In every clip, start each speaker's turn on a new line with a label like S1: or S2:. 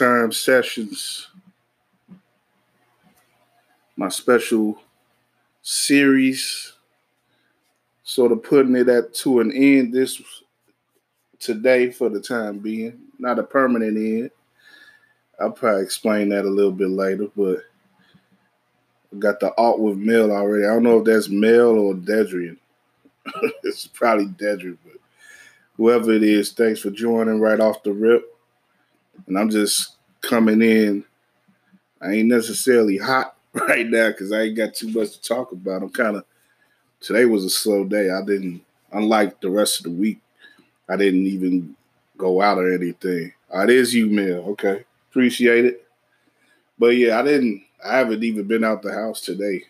S1: Time Sessions, my special series, sort of putting it at to an end this today for the time being. Not a permanent end. I'll probably explain that a little bit later, but I got the art with Mel already. I don't know if that's Mel or Dedrian. it's probably Dedrian, but whoever it is, thanks for joining right off the rip. And I'm just coming in. I ain't necessarily hot right now because I ain't got too much to talk about. I'm kind of today was a slow day. I didn't, unlike the rest of the week, I didn't even go out or anything. Oh, it is you, Mel. Okay, appreciate it. But yeah, I didn't. I haven't even been out the house today,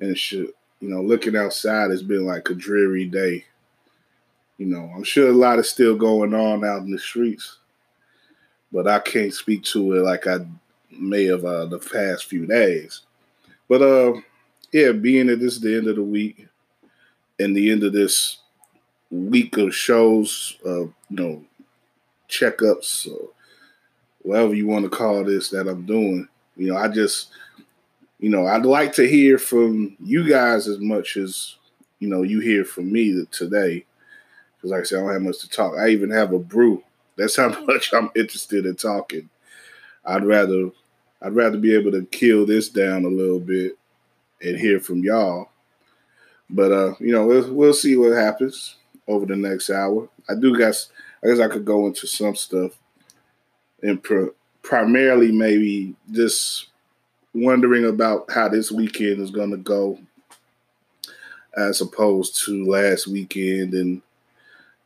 S1: and shit. You know, looking outside it's been like a dreary day. You know, I'm sure a lot is still going on out in the streets, but I can't speak to it like I may have uh, the past few days. But uh, yeah, being that this is the end of the week and the end of this week of shows, uh, you know, checkups, or whatever you want to call this that I'm doing, you know, I just, you know, I'd like to hear from you guys as much as, you know, you hear from me today. Because, like I said, I don't have much to talk. I even have a brew. That's how much I'm interested in talking. I'd rather, I'd rather be able to kill this down a little bit and hear from y'all. But uh, you know, we'll, we'll see what happens over the next hour. I do guess I guess I could go into some stuff and pr- primarily maybe just wondering about how this weekend is going to go as opposed to last weekend and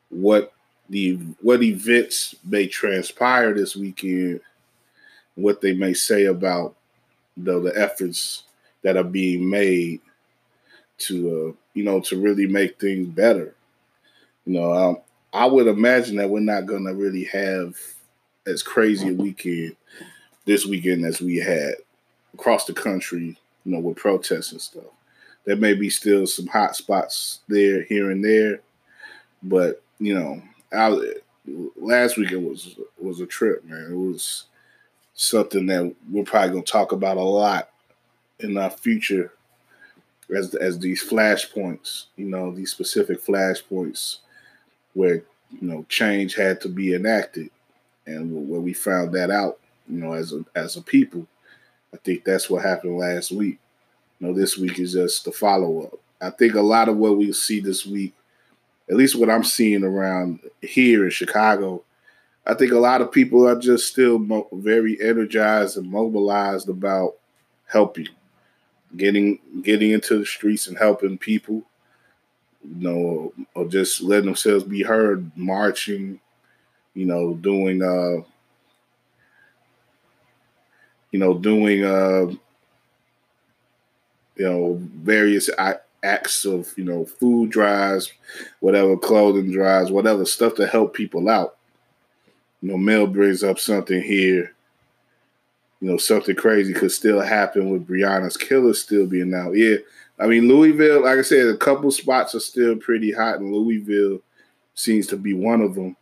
S1: what the what events may transpire this weekend what they may say about the, the efforts that are being made to uh, you know to really make things better. You know um, i would imagine that we're not going to really have as crazy a weekend this weekend as we had across the country you know with protests and stuff. There may be still some hot spots there here and there but you know Last weekend was was a trip man it was something that we're probably to talk about a lot in our future as as these flashpoints, you know, these specific flashpoints where you know change had to be enacted, and where we found that out, you know, as a as a people, I think that's what happened last week. You know, this week is just the follow up. I think a lot of what we see this week, at least what I'm seeing around here in Chicago, I think a lot of people are just still mo- very energized and mobilized about helping getting getting into the streets and helping people, you know, or just letting themselves be heard, marching, you know, doing uh you know, doing uh you know, various acts of, you know, food drives, whatever, clothing drives, whatever stuff to help people out. You know, Mel brings up something here you know, something crazy could still happen with Breonna's killer still being out. Yeah, I mean Louisville, like I said, a couple spots are still pretty hot, and Louisville seems to be one of them.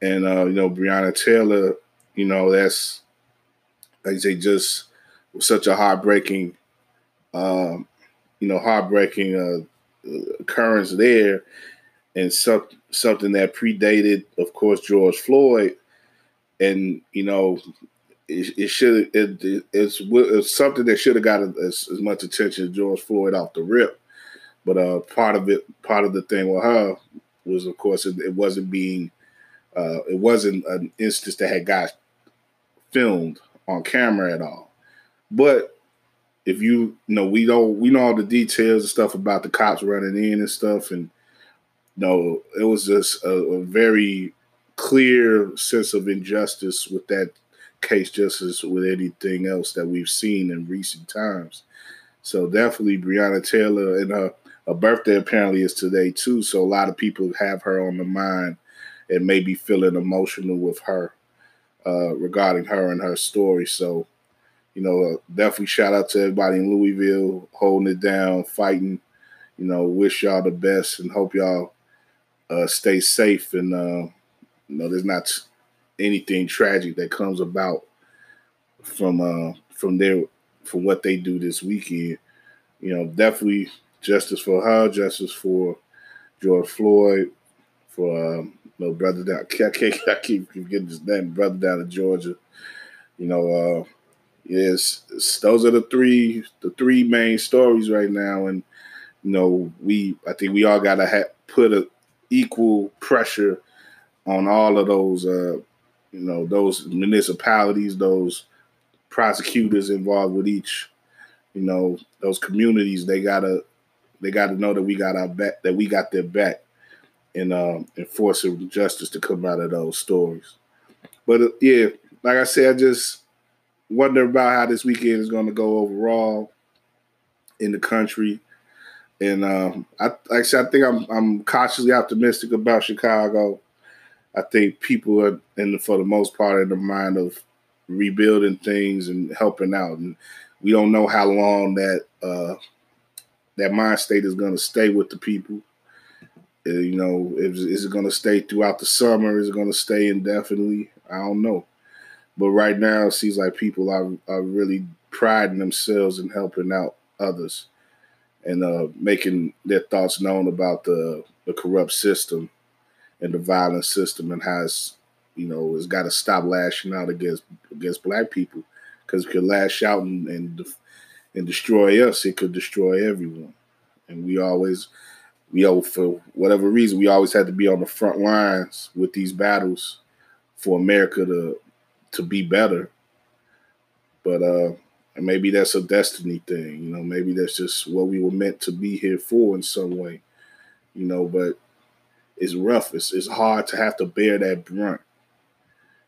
S1: And uh, you know, Breonna Taylor, you know, that's like I say, just such a heartbreaking, um, you know, heartbreaking uh, occurrence there, and some, something that predated, of course, George Floyd, and you know, it, it should it, it, it's, it's something that should have got as, as, much attention as George Floyd off the rip. But uh, part of it, part of the thing with her was, of course, it, it wasn't being, uh, it wasn't an instance that had got filmed on camera at all. But if you, you know, we don't, we know all the details and stuff about the cops running in and stuff, and you know, it was just a, a very clear sense of injustice with that case just as with anything else that we've seen in recent times. So definitely Breonna Taylor and her, her birthday apparently is today too. So a lot of people have her on the mind and maybe feeling emotional with her uh, regarding her and her story. So, you know, uh, definitely shout out to everybody in Louisville holding it down, fighting. You know, wish y'all the best and hope y'all uh, stay safe and uh, you know there's not anything tragic that comes about from uh from their from what they do this weekend. You know, definitely justice for her, justice for George Floyd, for um, no brother down. I, keep, I keep getting his name, brother down in Georgia. You know, uh, yes, those are the three the three main stories right now, and you know, we I think we all gotta ha- put a equal pressure on all of those, uh, you know, those municipalities, those prosecutors involved with each, you know, those communities. They gotta they gotta know that we got our back, that we got their back, and um, enforcing justice to come out of those stories. But uh, yeah, like I said, I just wonder about how this weekend is going to go overall in the country. And um, I, like I said, I think I'm I'm cautiously optimistic about Chicago. I think people are, in the, for the most part, in the mind of rebuilding things and helping out. And we don't know how long that uh, that mind state is going to stay with the people. You know, is, is it going to stay throughout the summer? Is it going to stay indefinitely? I don't know. But right now, it seems like people are, are really priding themselves in helping out others and uh, making their thoughts known about the, the corrupt system and the violent system and how it's you know it's got to stop lashing out against against black people. Because it could lash out and, and and destroy us. It could destroy everyone. And we always you know for whatever reason we always had to be on the front lines with these battles for america to to be better but uh and maybe that's a destiny thing, you know, maybe that's just what we were meant to be here for in some way, you know, but it's rough. It's, it's hard to have to bear that brunt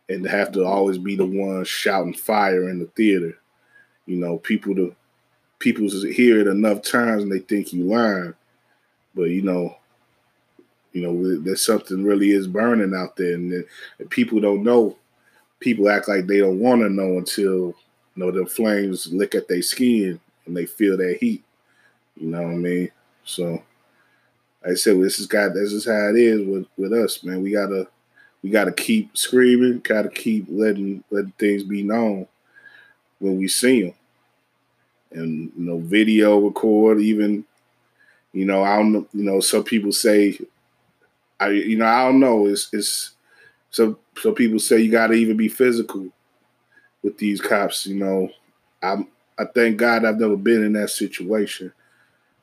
S1: and to have to always be the one shouting fire in the theater. You know, people to people hear it enough times and they think you lying, but you know, you know, there's something really is burning out there, and, and people don't know. People act like they don't want to know until you know, the flames lick at their skin and they feel that heat. You know what I mean? So, like I said, this is got this is how it is with with us, man. We gotta we gotta keep screaming, gotta keep letting letting things be known when we see them, and you know, video record. Even you know, I don't. You know, some people say, I you know, I don't know. It's it's some some people say you gotta even be physical with these cops. You know, I'm I thank God I've never been in that situation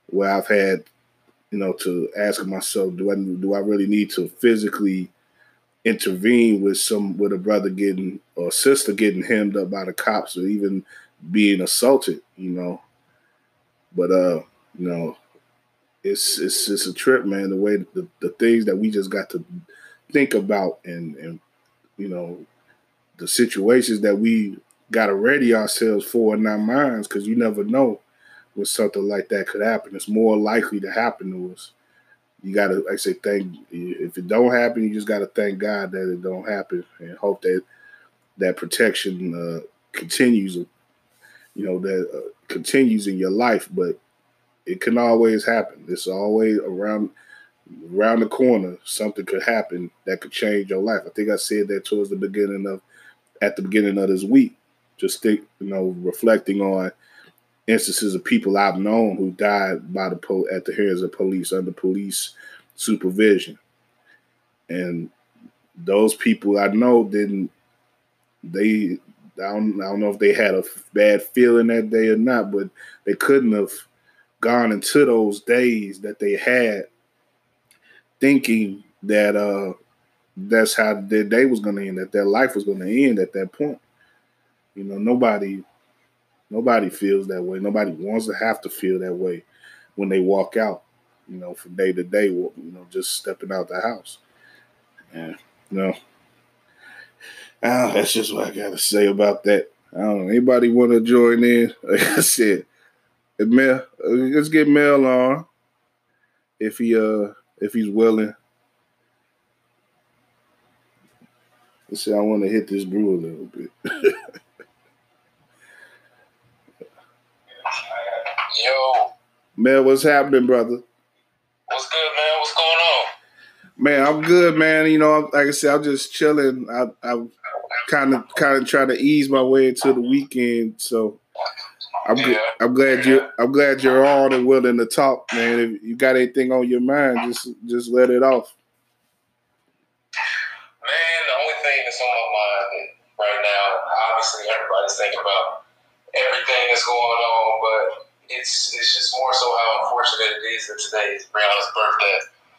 S1: where I've had, you know, to ask myself, do I do I really need to physically intervene with some with a brother getting or sister getting hemmed up by the cops or even being assaulted, you know. But uh, you know, it's it's it's a trip, man. The way the, the things that we just got to think about and and you know the situations that we got to ready ourselves for in our minds because you never know when something like that could happen. It's more likely to happen to us. You got to, like I say, thank. If it don't happen, you just got to thank God that it don't happen and hope that that protection uh, continues. You know that uh, continues in your life, but it can always happen. It's always around around the corner. Something could happen that could change your life. I think I said that towards the beginning of at the beginning of this week. Just think, you know, reflecting on instances of people I've known who died by the po- at the hands of police under police supervision, and those people I know didn't. They I don't I don't know if they had a bad feeling that day or not, but they couldn't have gone into those days that they had thinking that uh that's how their day was going to end, that their life was going to end at that point. You know, nobody, nobody feels that way. Nobody wants to have to feel that way when they walk out. You know, from day to day, you know, just stepping out the house. And you know, ah, that's just what I got to say about that. I don't know. Anybody want to join in? Like I said, Mel, let's get Mel on if he uh if he's willing. Let's see, I want to hit this brew a little bit.
S2: Yo.
S1: Man, what's happening, brother?
S2: What's good, man? What's going on?
S1: Man, I'm good, man. You know, like I said, I'm just chilling. I, I'm kind of kind of trying to ease my way into the weekend, so I'm yeah. I'm glad you I'm glad you're on and willing to talk, man. If you got anything on your mind, just just let it off.
S2: Man, the only thing that's on my mind right now, obviously everybody's thinking about everything that's going on, but it's it's just more so how unfortunate it is that today is Breonna's birthday.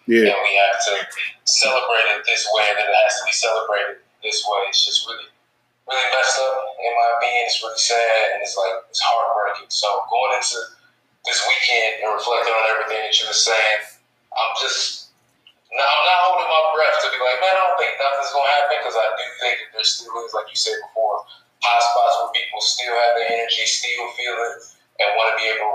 S2: Yeah. And we have to celebrate it this way, and it has to be celebrated this way. It's just really, really messed up in my opinion. It's really sad, and it's like, it's heartbreaking. So going into this weekend and reflecting on everything that you were saying, I'm just, now I'm not holding my breath to be like, man, I don't think nothing's to happen because I do think that there still is, like you said before, hot spots where people still have the energy, still feel it, and want to be able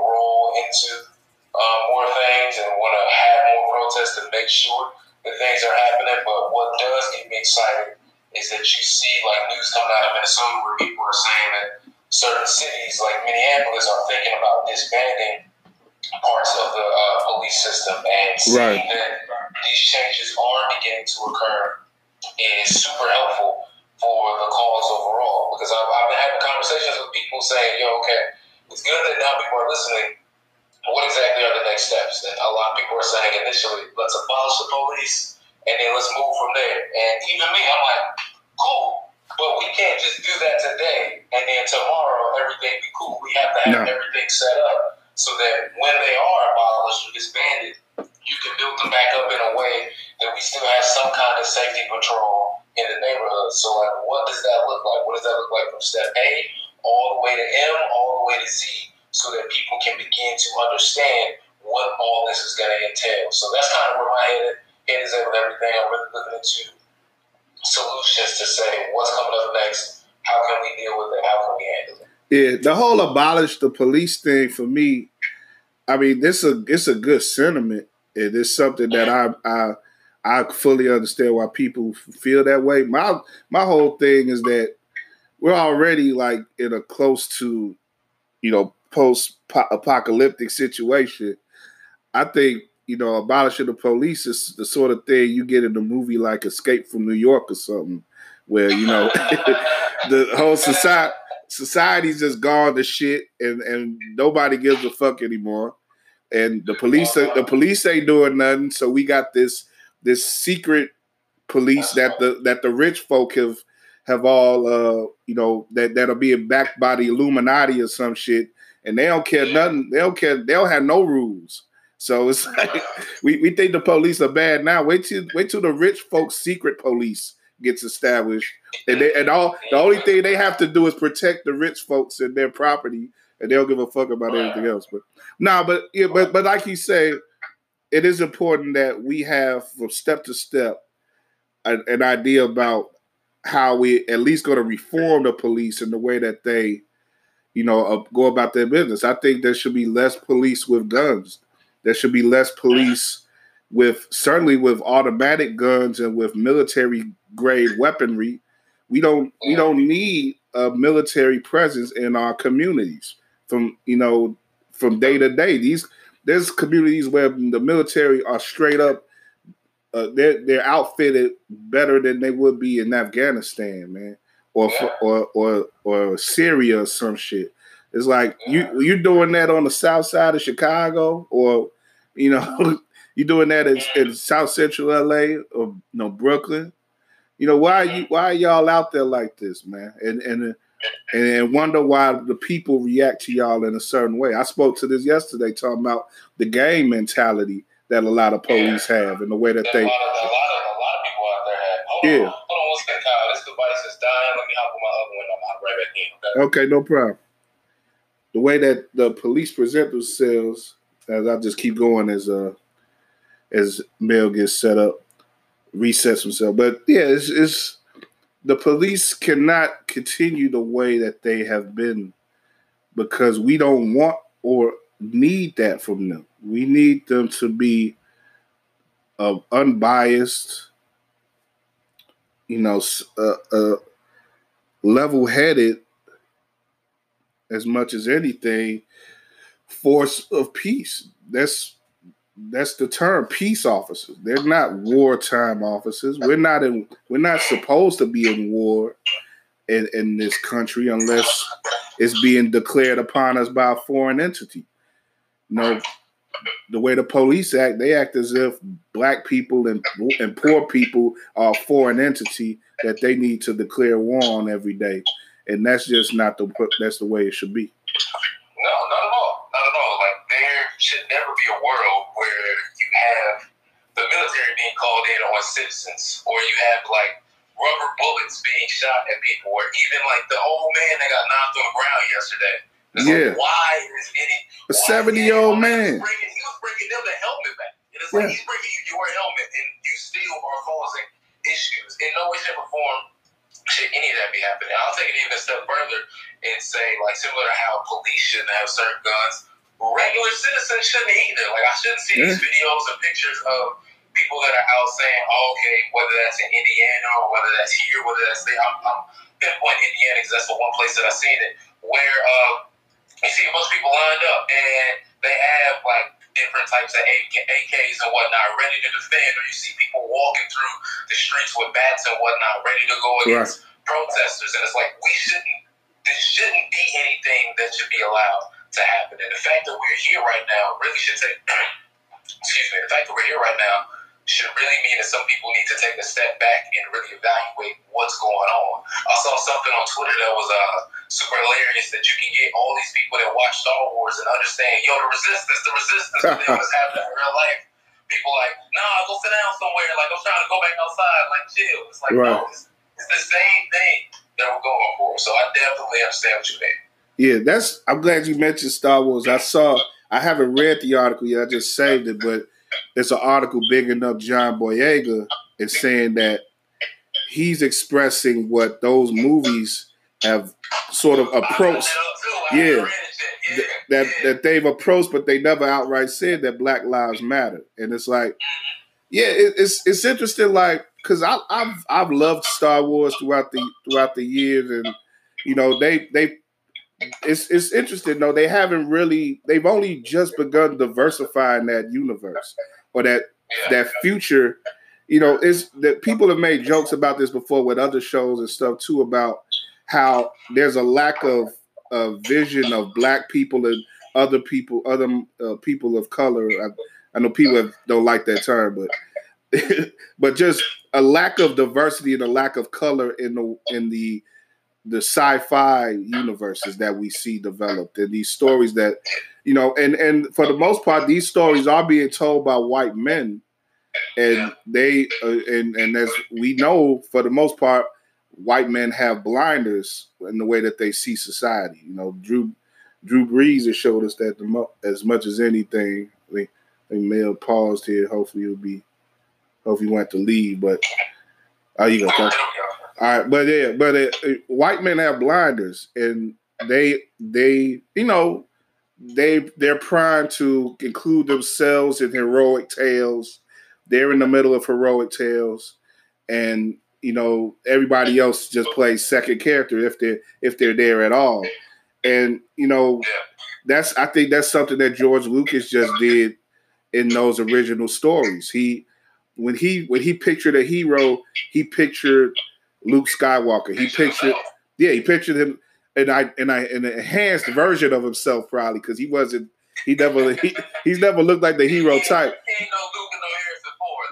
S1: Yeah, the whole abolish the police thing for me, I mean, this a it's a good sentiment. And It is something that I I I fully understand why people feel that way. My my whole thing is that we're already like in a close to, you know, post apocalyptic situation, I think you know abolishing the police is the sort of thing you get in a movie like Escape from New York or something, where you know the whole society society's just gone to shit and and nobody gives a fuck anymore, and the police the police ain't doing nothing. So we got this this secret police that the that the rich folk have have all uh you know that that are being backed by the Illuminati or some shit and they don't care nothing. They don't care. They don't have no rules. So it's like we, we think the police are bad now. Wait till wait till the rich folks' secret police gets established, and they and all the only thing they have to do is protect the rich folks and their property, and they don't give a fuck about anything else. But no, nah, but yeah, but but like you say, it is important that we have from step to step an, an idea about how we at least going to reform the police in the way that they you know, uh, go about their business. I think there should be less police with guns. There should be less police with certainly with automatic guns and with military grade weaponry. We don't we don't need a military presence in our communities from you know from day to day. These there's communities where the military are straight up uh, they're they're outfitted better than they would be in Afghanistan, man or yeah. or or or Syria or some shit. It's like yeah. you you doing that on the south side of Chicago, or you know, you doing that in, in, South Central LA or you know Brooklyn. You know why you why are y'all out there like this, man? And and and wonder why the people react to y'all in a certain way. I spoke to this yesterday, talking about the gang mentality that a lot of police yeah. have and the way that they. A lot, of, a, lot of, a lot of people out there have. Hold yeah. On, hold on one second, Kyle. This device is dying. Let me hop on my other one. I'm right back in. Okay? okay, no problem. The way that the police present themselves, as I just keep going as uh as Mel gets set up, resets himself. But yeah, it's, it's the police cannot continue the way that they have been because we don't want or need that from them. We need them to be uh, unbiased, you know, uh, uh, level headed as much as anything force of peace. That's that's the term peace officers. They're not wartime officers. We're not in we're not supposed to be in war in, in this country unless it's being declared upon us by a foreign entity. You know, the way the police act, they act as if black people and and poor people are a foreign entity that they need to declare war on every day, and that's just not the that's the way it should be.
S2: No, not at all, not at all. Like should never be a world where you have the military being called in on citizens, or you have like rubber bullets being shot at people, or even like the old man that got knocked on the ground yesterday. It's yeah. Like, why is any
S1: a seventy year old man?
S2: Bringing, he was bringing them the helmet back. And it's yeah. like he's bringing you your helmet, and you still are causing issues. In no way, shape, or form should any of that be happening. I'll take it even a step further and say, like, similar to how police shouldn't have certain guns, regular citizens shouldn't either. Like, I shouldn't see these videos and pictures of people that are out saying, oh, okay, whether that's in Indiana or whether that's here, whether that's there. I'm, I'm pinpoint Indiana because that's the one place that I've seen it where uh, you see a bunch of people lined up and they have like different types of AKs and whatnot ready to defend, or you see people walking through the streets with bats and whatnot ready to go against right. protesters, and it's like we shouldn't. This shouldn't be anything that should be allowed to happen. And the fact that we're here right now really should take. excuse me. The fact that we're here right now should really mean that some people need to take a step back and really evaluate what's going on. I saw something on Twitter that was uh, super hilarious that you can get all these people that watch Star Wars and understand, yo, the resistance, the resistance, what's happening in real life. People like, nah, go sit down somewhere. Like, I'm trying to go back outside. Like, chill. It's like, right. no, it's, it's the same thing that we're going for. So I definitely understand what you mean.
S1: Yeah, that's. I'm glad you mentioned Star Wars. I saw. I haven't read the article yet. I just saved it, but it's an article big enough John Boyega is saying that he's expressing what those movies have sort of approached. Yeah, that that they've approached, but they never outright said that Black Lives Matter. And it's like, yeah, it, it's it's interesting, like because I, I've I've loved Star Wars throughout the throughout the years, and you know they they it's it's interesting though. They haven't really they've only just begun diversifying that universe or that that future. You know is that people have made jokes about this before with other shows and stuff too about how there's a lack of a vision of black people and other people other uh, people of color. I, I know people have, don't like that term but but just a lack of diversity and a lack of color in the in the the sci-fi universes that we see developed and these stories that you know and and for the most part these stories are being told by white men. And they uh, and and as we know for the most part white men have blinders in the way that they see society. You know drew drew brees has showed us that the mo- as much as anything. I think Mel paused here. Hopefully he'll be hopefully he went to leave but oh you go all right, but yeah, but it, it, white men have blinders, and they they you know they they're primed to include themselves in heroic tales. They're in the middle of heroic tales, and you know everybody else just plays second character if they're if they're there at all. And you know that's I think that's something that George Lucas just did in those original stories. He when he when he pictured a hero, he pictured Luke Skywalker. He pictured, yeah, he pictured him, and I and I an enhanced version of himself probably because he wasn't. He never he, he's never looked like the hero type.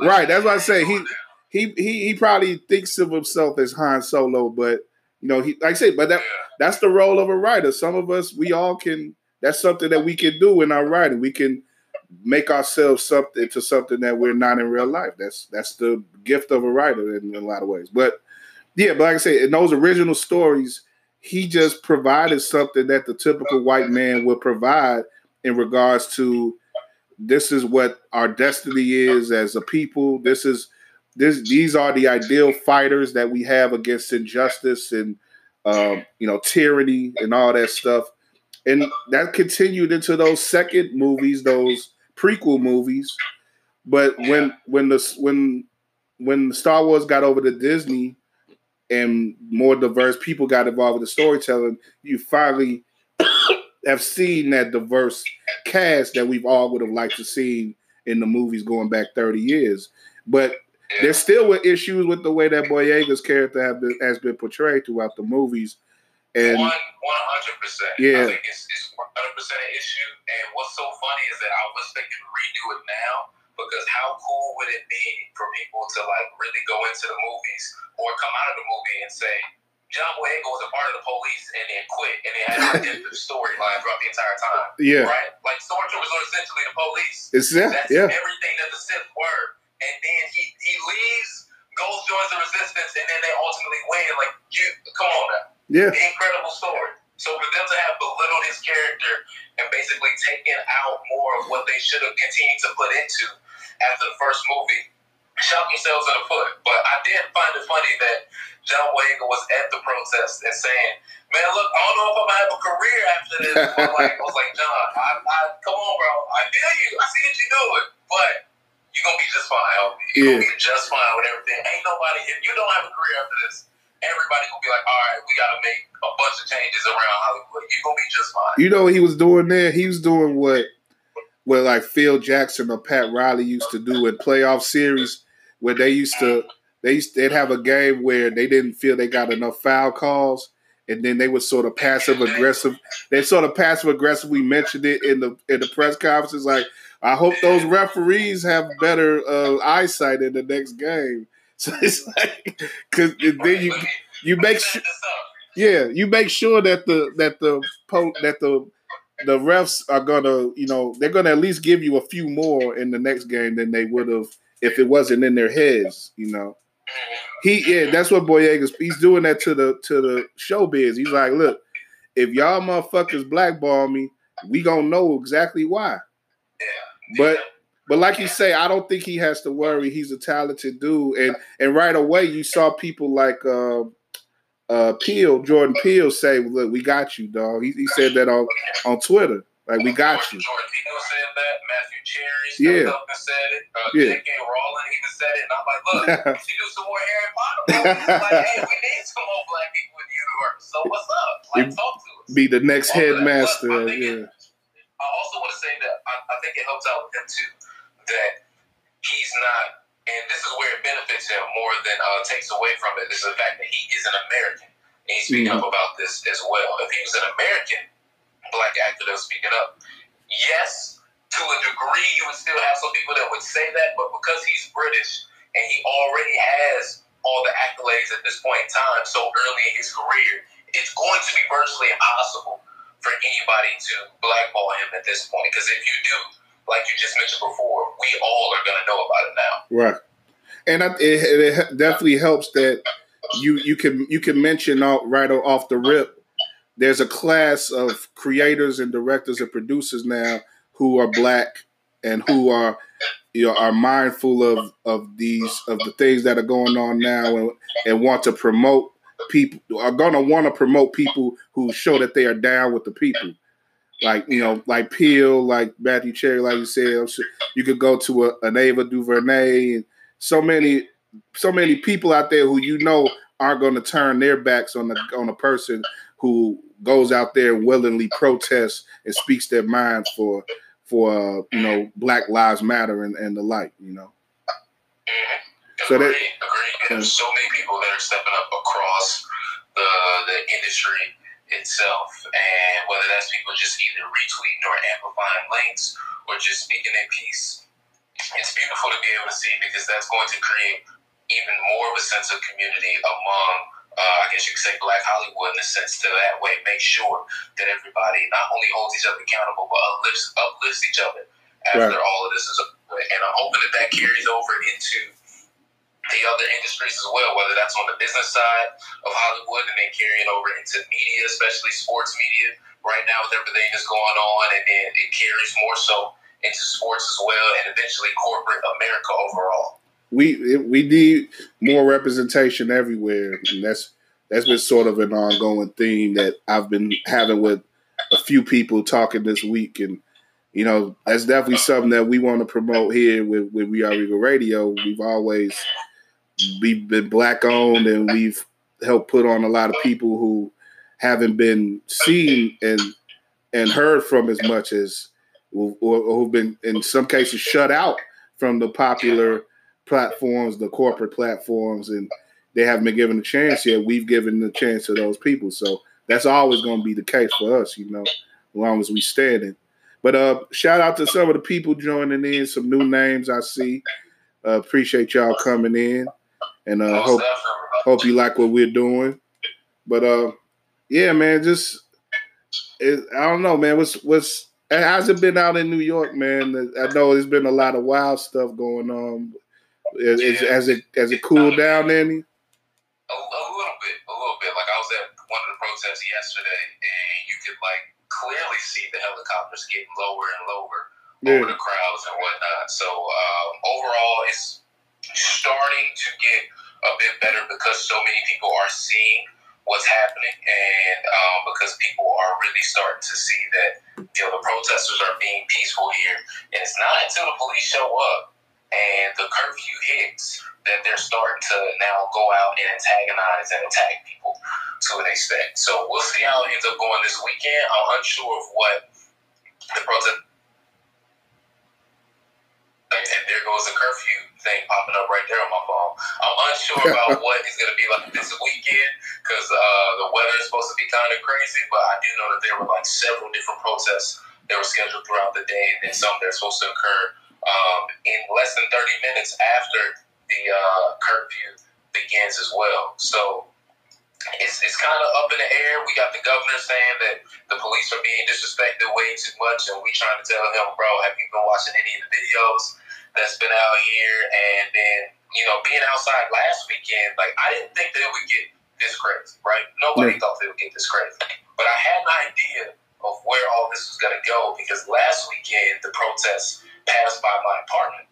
S1: Right, that's what I say. He he he he probably thinks of himself as Han Solo, but you know, he like I said, but that that's the role of a writer. Some of us, we all can. That's something that we can do in our writing. We can make ourselves something to something that we're not in real life. That's that's the gift of a writer in, in a lot of ways. But yeah, but like I said, in those original stories, he just provided something that the typical white man would provide in regards to this is what our destiny is as a people. This is this these are the ideal fighters that we have against injustice and um, you know tyranny and all that stuff. And that continued into those second movies, those prequel movies. But when when the when when Star Wars got over to Disney, and more diverse people got involved with the storytelling, you finally have seen that diverse cast that we've all would have liked to see in the movies going back 30 years. But there's still issues with the way that Boyega's character been, has been portrayed throughout the movies. And
S2: one hundred percent. Yeah, I think it's one hundred percent an issue. And what's so funny is that I was thinking redo it now because how cool would it be for people to like really go into the movies or come out of the movie and say John Boyega was a part of the police and then quit and they had a different storyline throughout the entire time.
S1: Yeah,
S2: right. Like Stormtroopers are essentially the police.
S1: It's yeah,
S2: That's
S1: yeah.
S2: everything that the Sith were, and then he he leaves, goes joins the Resistance, and then they ultimately win. Like you, come on now.
S1: Yeah,
S2: the incredible story. So for them to have belittled his character basically taking out more of what they should have continued to put into after the first movie, shot themselves in the foot. But I did find it funny that John Boyega was at the protest and saying, "Man, look, I don't know if I'm gonna have a career after this." But like, I was like, John, I, I, come on, bro, I feel you. I see what you're doing, but you're gonna be just fine. You're yeah. gonna be just fine with everything. Ain't nobody if you don't have a career after this everybody gonna be like, all right, we gotta make a bunch of changes around Hollywood. You gonna be just fine.
S1: You know what he was doing there? He was doing what what like Phil Jackson or Pat Riley used to do in playoff series where they used to they used, they'd have a game where they didn't feel they got enough foul calls and then they would sort of passive aggressive. They sort of passive aggressive. We mentioned it in the in the press conferences. Like, I hope those referees have better uh, eyesight in the next game. So it's like because then you you make sure, yeah, you make sure that the that the that the the refs are gonna you know they're gonna at least give you a few more in the next game than they would have if it wasn't in their heads. You know, he yeah, that's what Boyega's he's doing that to the to the showbiz. He's like, look, if y'all motherfuckers blackball me, we gonna know exactly why. But but like you say, I don't think he has to worry. He's a talented dude, and and right away you saw people like uh, uh, Peele, Jordan Peele, say, "Look, we got you, dog." He, he said that on on Twitter, like we got you.
S2: Jordan said that. Matthew Cherry yeah. up and said it. Uh, yeah. J.K. Rowling even said it, and I'm like, "Look, she do some more Harry Potter movies. like, hey, we need some more black people in the universe. So what's up? Like, talk to us."
S1: Be the next headmaster. yeah.
S2: I also want to say that I, I think it helps out with him too that he's not, and this is where it benefits him more than uh, takes away from it. it, is the fact that he is an American. And he's speaking mm-hmm. up about this as well. If he was an American black actor that was speaking up, yes, to a degree, you would still have some people that would say that, but because he's British and he already has all the accolades at this point in time, so early in his career, it's going to be virtually impossible for anybody to blackball him at this point. Because if you do, like you just mentioned before, we all are going to know about it now.
S1: Right, and I, it, it, definitely helps that you you can you can mention right off the rip. There's a class of creators and directors and producers now who are black and who are you know are mindful of of these of the things that are going on now and, and want to promote people are going to want to promote people who show that they are down with the people like you know, like Peele, like Matthew Cherry, like you said, you could go to a, an Ava DuVernay and so many, so many people out there who you know aren't going to turn their backs on the on a person who goes out there and willingly protests and speaks their mind for for uh, you know Black Lives Matter and, and the like, you know.
S2: Mm-hmm. So that agree. There's so many people that are stepping up across the the industry itself. And whether that's people just either retweeting or amplifying links or just speaking a piece, it's beautiful to be able to see because that's going to create even more of a sense of community among, uh, I guess you could say, Black Hollywood in the sense to that way make sure that everybody not only holds each other accountable but uplifts, uplifts each other after right. all of this is over. And I'm hoping that that carries over into the other industries as well, whether that's on the business side of Hollywood and then carrying over into media, especially sports media. Right now, with everything that's going on, and then it carries more so into sports as well, and eventually corporate America overall.
S1: We we need more representation everywhere, and that's that's been sort of an ongoing theme that I've been having with a few people talking this week, and you know that's definitely something that we want to promote here with with We Are Regal Radio. We've always we've been black owned and we've helped put on a lot of people who haven't been seen and and heard from as much as or, or who've been in some cases shut out from the popular platforms, the corporate platforms, and they haven't been given a chance yet. We've given the chance to those people. So that's always going to be the case for us, you know, as long as we standing. But uh, shout out to some of the people joining in, some new names I see. Uh, appreciate y'all coming in, and uh, hope hope you like what we're doing. But uh, yeah, man, just it, I don't know, man. What's what's how's it been out in New York, man? I know there's been a lot of wild stuff going on. Is, yeah. has it has it cooled down any?
S2: A, a little bit, a little bit. Like I was at one of the protests yesterday, and you could like clearly see the helicopters getting lower and lower yeah. over the crowds and whatnot. So um, overall, it's starting to get a bit better because so many people are seeing what's happening, and um, because people are really starting to see that you know the protesters are being peaceful here, and it's not until the police show up and the curfew hits that they're starting to now go out and antagonize and attack people to an extent. So we'll see how it ends up going this weekend. I'm unsure of what the protest. And there goes the curfew thing popping up right there on my phone. I'm unsure about what is going to be like this weekend because uh, the weather is supposed to be kind of crazy, but I do know that there were like several different protests that were scheduled throughout the day, and then some that are supposed to occur um, in less than 30 minutes after the uh, curfew begins as well. So it's, it's kind of up in the air. We got the governor saying that the police are being disrespected way too much, and we trying to tell him, bro, have you been watching any of the videos that's been out here? And then, you know, being outside last weekend, like, I didn't think that it would get this crazy, right? Nobody thought they would get this crazy. But I had an idea of where all this was going to go because last weekend the protests passed by my apartment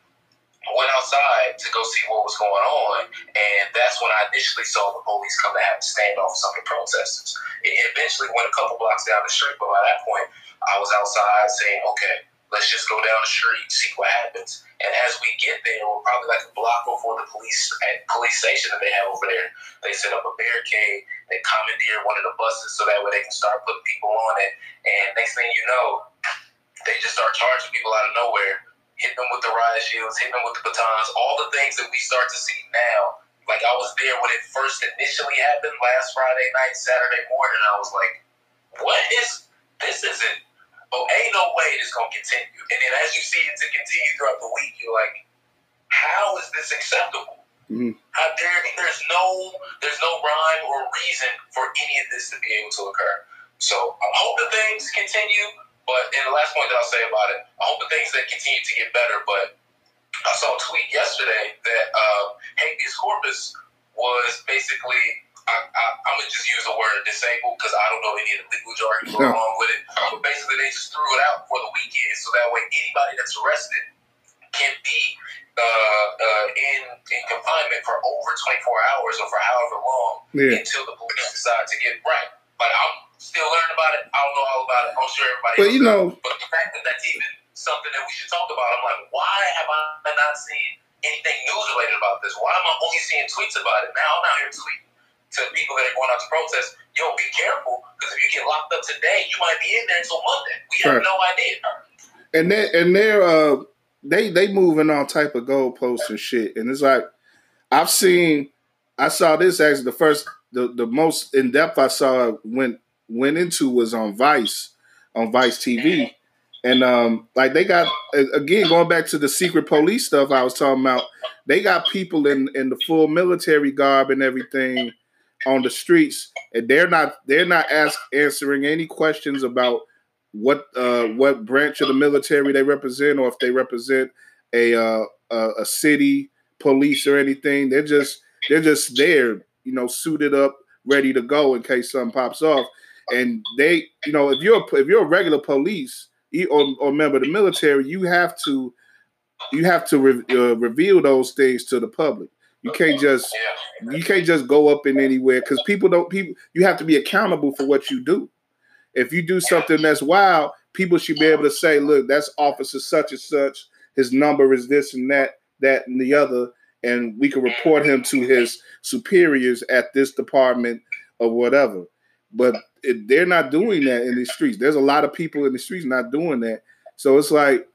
S2: I went outside to go see what was going on, and that's when I initially saw the police come to have a standoff with some of the protesters. It eventually went a couple blocks down the street, but by that point, I was outside saying, okay, let's just go down the street, see what happens. And as we get there, we're probably like a block before the police at police station that they have over there. They set up a barricade, they commandeer one of the buses so that way they can start putting people on it. And next thing you know, they just start charging people out of nowhere hitting them with the riot shields, hitting them with the batons, all the things that we start to see now. Like I was there when it first initially happened last Friday night, Saturday morning. I was like, "What is this? Isn't oh, ain't no way this gonna continue." And then as you see it to continue throughout the week, you're like, "How is this acceptable?" Mm-hmm. How dare there's no there's no rhyme or reason for any of this to be able to occur. So I hope the things continue. But and the last point that I'll say about it, I hope the things that continue to get better. But I saw a tweet yesterday that uh, habeas corpus was basically. I, am gonna just use the word disabled because I don't know any of the legal jargon going along with it. But basically, they just threw it out for the weekend, so that way anybody that's arrested can be uh, uh, in in confinement for over 24 hours or for however long yeah. until the police decide to get right. But I'm still learning about it. I don't know all about it. I'm sure everybody.
S1: But you know,
S2: but the fact that that's even something that we should talk about, I'm like, why have I not seen anything news related about this? Why am I only seeing tweets about it? Now I'm out here tweeting to people that are going out to protest. Yo, be careful because if you get locked up today, you might be in there until Monday. We have right. no idea.
S1: And they and they're uh they they moving all type of goalposts and shit, and it's like I've seen. I saw this actually the first the, the most in depth I saw went went into was on Vice, on Vice TV. And um, like they got again going back to the secret police stuff I was talking about, they got people in in the full military garb and everything on the streets, and they're not they're not ask, answering any questions about what uh, what branch of the military they represent or if they represent a uh, a, a city police or anything. They're just they're just there, you know, suited up, ready to go in case something pops off and they, you know, if you're if you're a regular police or, or member of the military, you have to you have to re, uh, reveal those things to the public. You can't just you can't just go up in anywhere because people don't people. You have to be accountable for what you do. If you do something that's wild, people should be able to say, "Look, that's officer such and such. His number is this and that, that and the other." and we can report him to his superiors at this department or whatever. But they're not doing that in the streets. There's a lot of people in the streets not doing that. So it's like,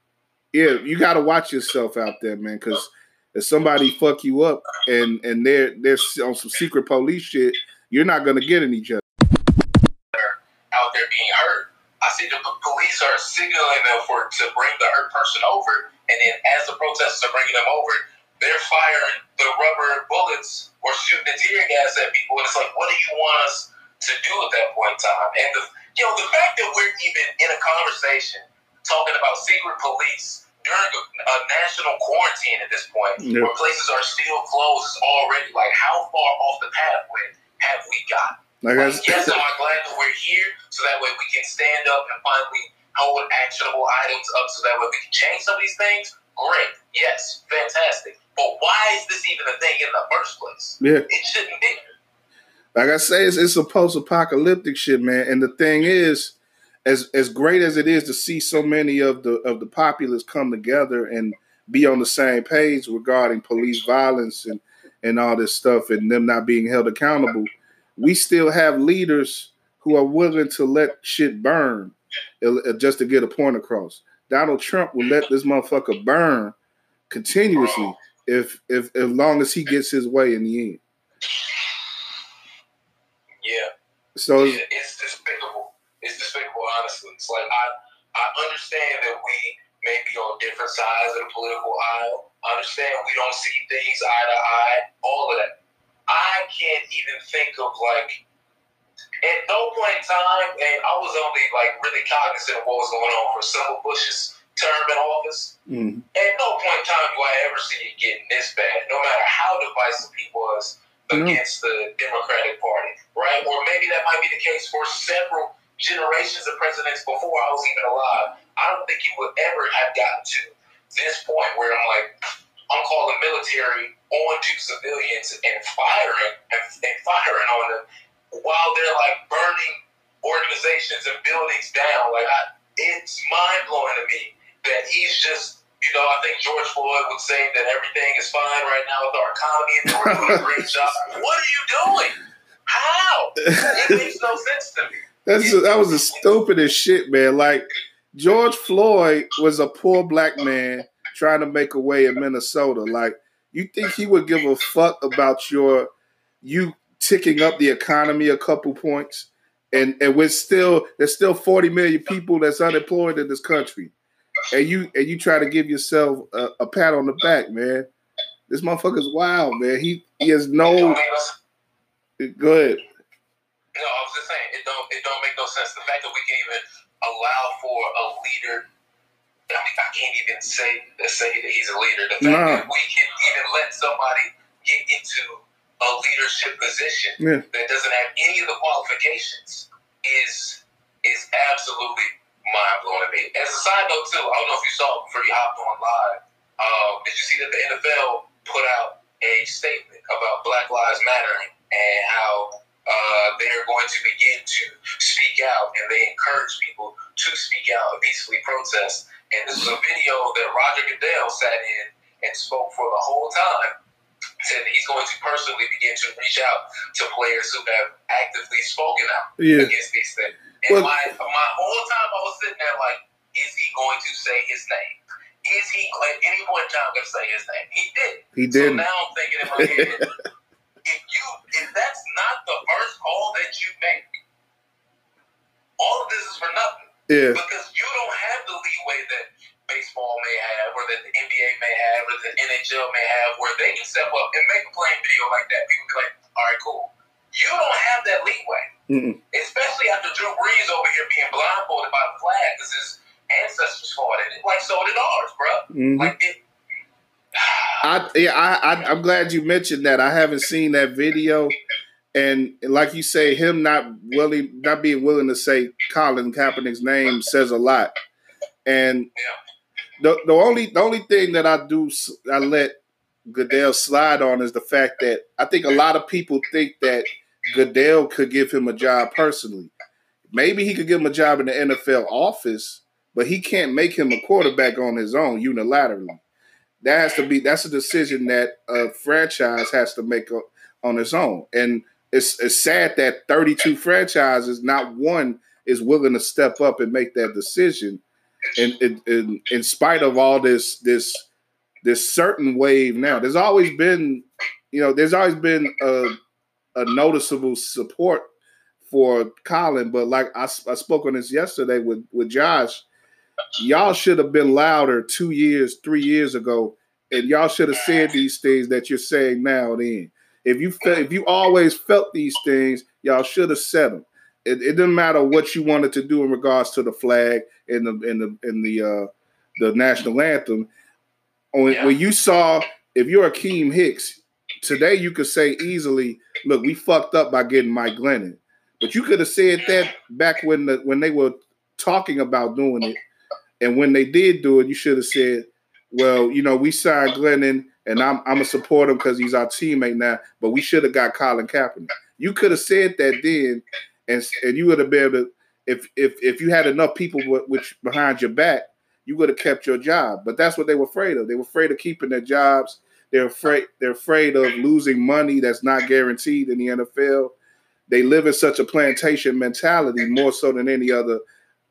S1: yeah, you got to watch yourself out there, man, because if somebody fuck you up and and they're they're on some secret police shit, you're not gonna get any justice.
S2: Out there being hurt, I see the police are signaling them for to bring the hurt person over, and then as the protesters are bringing them over, they're firing the rubber bullets or shooting the tear gas at people, and it's like, what do you want us to do at that point in time? And the you know the fact that we're even in a conversation talking about secret police during a, a uh, national quarantine at this point, where places are still closed already. Like, how far off the pathway have we got? Like, like yes, I'm I glad that we're here so that way we can stand up and finally hold actionable items up so that way we can change some of these things? Great. Yes, fantastic. But why is this even a thing in the first place?
S1: Yeah.
S2: It shouldn't be.
S1: Like I say, it's, it's a post-apocalyptic shit, man. And the thing is, as as great as it is to see so many of the of the populace come together and be on the same page regarding police violence and and all this stuff and them not being held accountable, we still have leaders who are willing to let shit burn uh, just to get a point across. Donald Trump will let this motherfucker burn continuously if if as long as he gets his way in the end.
S2: Yeah.
S1: So
S2: it's, it's despicable it's despicable, honestly. It's like I I understand that we may be on different sides of the political aisle. I understand we don't see things eye to eye, all of that. I can't even think of like at no point in time, and I was only like really cognizant of what was going on for of Bush's term in office. Mm. At no point in time do I ever see it getting this bad, no matter how divisive he was against mm. the Democratic Party, right? Or maybe that might be the case for several generations of presidents before I was even alive. I don't think you would ever have gotten to this point where I'm like, I'm calling military onto civilians and firing and, and firing on them while they're like burning organizations and buildings down. Like, I, it's mind blowing to me that he's just, you know, I think George Floyd would say that everything is fine right now with our economy and we're doing a great job. What are you doing? How? It makes no sense to me.
S1: That's that was the stupidest shit, man. Like George Floyd was a poor black man trying to make a way in Minnesota. Like you think he would give a fuck about your you ticking up the economy a couple points? And and we're still there's still 40 million people that's unemployed in this country. And you and you try to give yourself a, a pat on the back, man. This motherfucker's wild, man. He he has no go ahead.
S2: No, I was just saying it don't it don't make no sense. The fact that we can even allow for a leader. I mean, I can't even say say that he's a leader. The fact nah. that we can even let somebody get into a leadership position yeah. that doesn't have any of the qualifications is is absolutely mind blowing to me. As a side note, too, I don't know if you saw it before you hopped on live. Um, did you see that the NFL put out a statement about Black Lives Matter and how uh, they are going to begin to speak out, and they encourage people to speak out and peacefully protest. And this was a video that Roger Goodell sat in and spoke for the whole time. Said he's going to personally begin to reach out to players who have actively spoken out yeah. against these things. And well, my my whole time I was sitting there like, is he going to say his name? Is he at any point in time going to say his name? He did.
S1: He did.
S2: So now I'm thinking in my head, not the first call that you make, all of this is for nothing.
S1: Yeah.
S2: Because you don't have the leeway that baseball may have, or that the NBA may have, or the NHL may have, where they can step up and make a playing video like that. People be like, all right, cool. You don't have that leeway. Mm-mm. Especially after Drew Brees over here being blindfolded by the flag because his ancestors fought in it. Like, so did ours, bro. Mm-hmm. Like, it,
S1: I yeah, I, I am glad you mentioned that. I haven't seen that video, and like you say, him not willing, not being willing to say Colin Kaepernick's name says a lot. And the the only the only thing that I do I let Goodell slide on is the fact that I think a lot of people think that Goodell could give him a job personally. Maybe he could give him a job in the NFL office, but he can't make him a quarterback on his own unilaterally that has to be that's a decision that a franchise has to make on its own. And it's it's sad that 32 franchises, not one is willing to step up and make that decision. in, in spite of all this this this certain wave now, there's always been, you know, there's always been a, a noticeable support for Colin. But like I, I spoke on this yesterday with with Josh, y'all should have been louder two years, three years ago, and y'all should have said these things that you're saying now. Then, if you felt, if you always felt these things, y'all should have said them. It, it didn't matter what you wanted to do in regards to the flag and the in the in the uh, the national anthem. When, yeah. when you saw, if you're Akiem Hicks, today you could say easily, "Look, we fucked up by getting Mike Glennon." But you could have said that back when the when they were talking about doing it, and when they did do it, you should have said, "Well, you know, we signed Glennon, and I'm I'm gonna support him because he's our teammate now, but we should have got Colin Kaepernick." You could have said that then, and and you would have been able to, if if if you had enough people which behind your back, you would have kept your job. But that's what they were afraid of. They were afraid of keeping their jobs. They're afraid they're afraid of losing money that's not guaranteed in the NFL. They live in such a plantation mentality more so than any other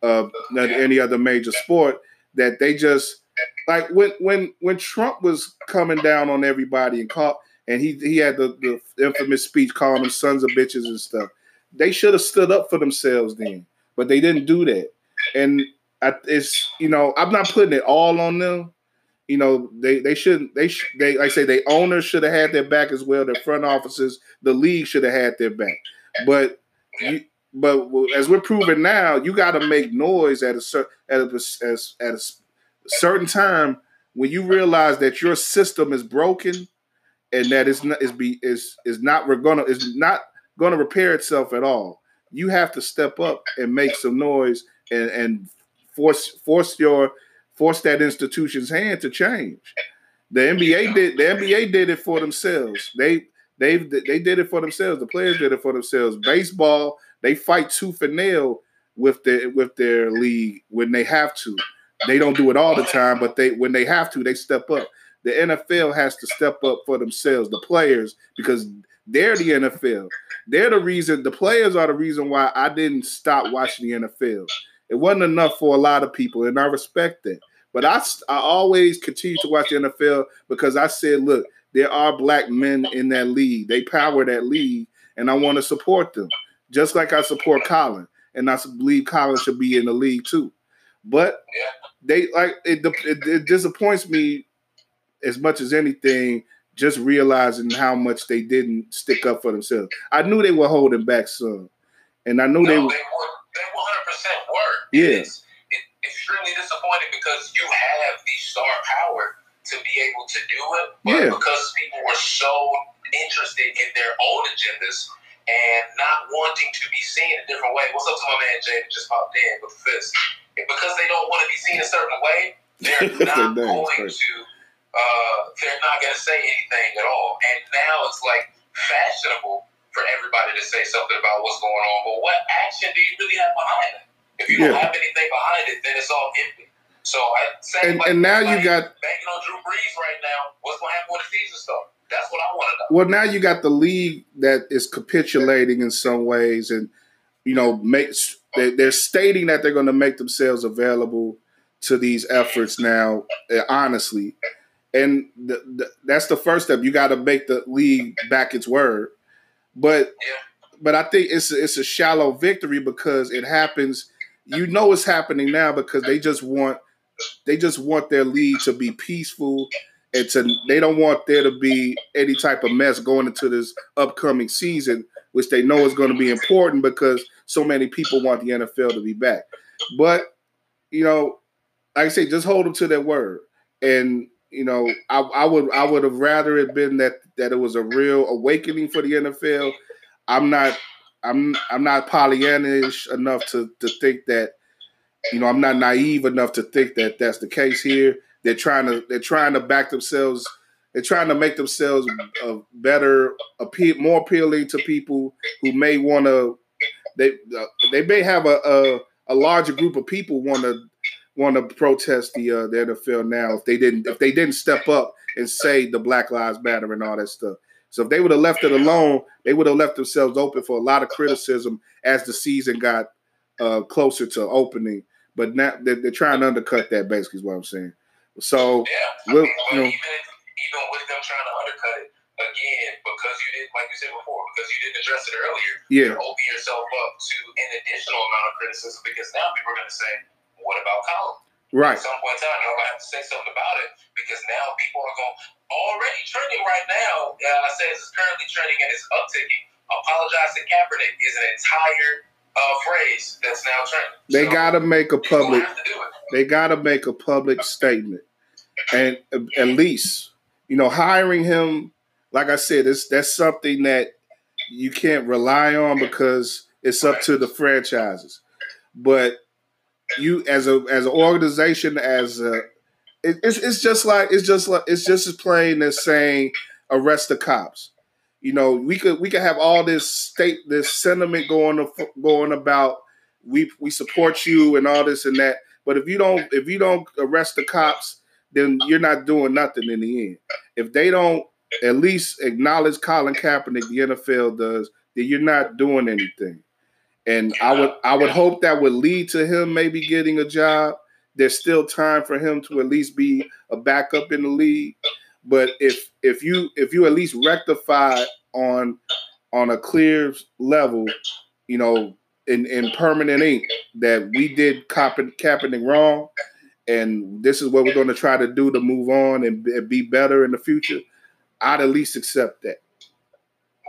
S1: uh, than any other major sport that they just like when when when Trump was coming down on everybody and caught and he he had the, the infamous speech calling them sons of bitches and stuff. They should have stood up for themselves then, but they didn't do that. And I, it's you know I'm not putting it all on them. You know they they shouldn't they sh- they like I say they owners should have had their back as well. Their front offices, the league should have had their back. But you, but as we're proving now, you got to make noise at a certain at a, at a certain time when you realize that your system is broken and that it's not is be is is not we're gonna is not gonna repair itself at all. You have to step up and make some noise and and force force your force that institution's hand to change. The NBA did the NBA did it for themselves. They they they did it for themselves. The players did it for themselves. Baseball, they fight tooth and nail with their with their league when they have to. They don't do it all the time, but they when they have to, they step up. The NFL has to step up for themselves, the players, because they're the NFL. They're the reason. The players are the reason why I didn't stop watching the NFL. It wasn't enough for a lot of people, and I respect that. But I, I always continue to watch the NFL because I said, look, there are black men in that league. They power that league, and I want to support them, just like I support Colin, and I believe Colin should be in the league too. But they like it, it, it disappoints me as much as anything. Just realizing how much they didn't stick up for themselves. I knew they were holding back some, and I knew
S2: no,
S1: they
S2: were. They were. They 100 percent were.
S1: Yeah. It's
S2: extremely disappointing because you have the star power to be able to do it, but
S1: yeah.
S2: because people were so interested in their own agendas and not wanting to be seen a different way. What's up to my man Jay just popped in with the fist? And because they don't want to be seen a certain way, they're not going to. Uh, they're not going to say anything at all. And now it's like fashionable for everybody to say something about what's going on. But what action do you really have behind it? If you yeah. don't have anything behind it, then it's all empty. So I
S1: and, like, and now you got
S2: banking on Drew Brees right now. What's going to happen when the season starts? That's what I want to
S1: know. Well, now you got the league that is capitulating in some ways, and you know, makes they're stating that they're going to make themselves available to these efforts now. Eh, honestly, and the, the, that's the first step. You got to make the league back its word, but but I think it's it's a shallow victory because it happens. You know it's happening now because they just want they just want their league to be peaceful and to they don't want there to be any type of mess going into this upcoming season, which they know is going to be important because so many people want the NFL to be back. But you know, like I say, just hold them to their word. And you know, I, I would I would have rather it been that that it was a real awakening for the NFL. I'm not I'm I'm not Pollyannish enough to to think that you know, I'm not naive enough to think that that's the case here. They're trying to they're trying to back themselves. They're trying to make themselves a better, appeal, more appealing to people who may want to. They uh, they may have a, a, a larger group of people want to want to protest the uh, the NFL now if they didn't if they didn't step up and say the Black Lives Matter and all that stuff. So if they would have left it alone, they would have left themselves open for a lot of criticism as the season got uh, closer to opening. but now they're, they're trying to undercut that. Basically, is what I'm saying. So
S2: yeah,
S1: we'll,
S2: I mean, but
S1: you know,
S2: even even with them trying to undercut it again, because you didn't, like you said before, because you didn't address it earlier,
S1: yeah,
S2: you're opening yourself up to an additional amount of criticism because now people are going to say, "What about Colin?"
S1: right,
S2: At some point in time, you're going to have to say something about it because now people are going already trending right now. Uh, I say it's currently trending and it's upticking. Apologize to Kaepernick is an entire uh, phrase that's now trending.
S1: they
S2: So,
S1: got to make a public.
S2: to do it.
S1: They got to make a public statement, and at least you know hiring him. Like I said, it's that's something that you can't rely on because it's up to the franchises. But you, as a as an organization, as a it, it's it's just like it's just like it's just as plain as saying arrest the cops. You know, we could we could have all this state this sentiment going going about we we support you and all this and that. But if you don't if you don't arrest the cops, then you're not doing nothing in the end. If they don't at least acknowledge Colin Kaepernick, the NFL does, that you're not doing anything. And I would I would hope that would lead to him maybe getting a job. There's still time for him to at least be a backup in the league. But if if you if you at least rectify on on a clear level, you know, in, in permanent ink that we did Kaep- Kaepernick wrong, and this is what we're going to try to do to move on and be better in the future, I'd at least accept that.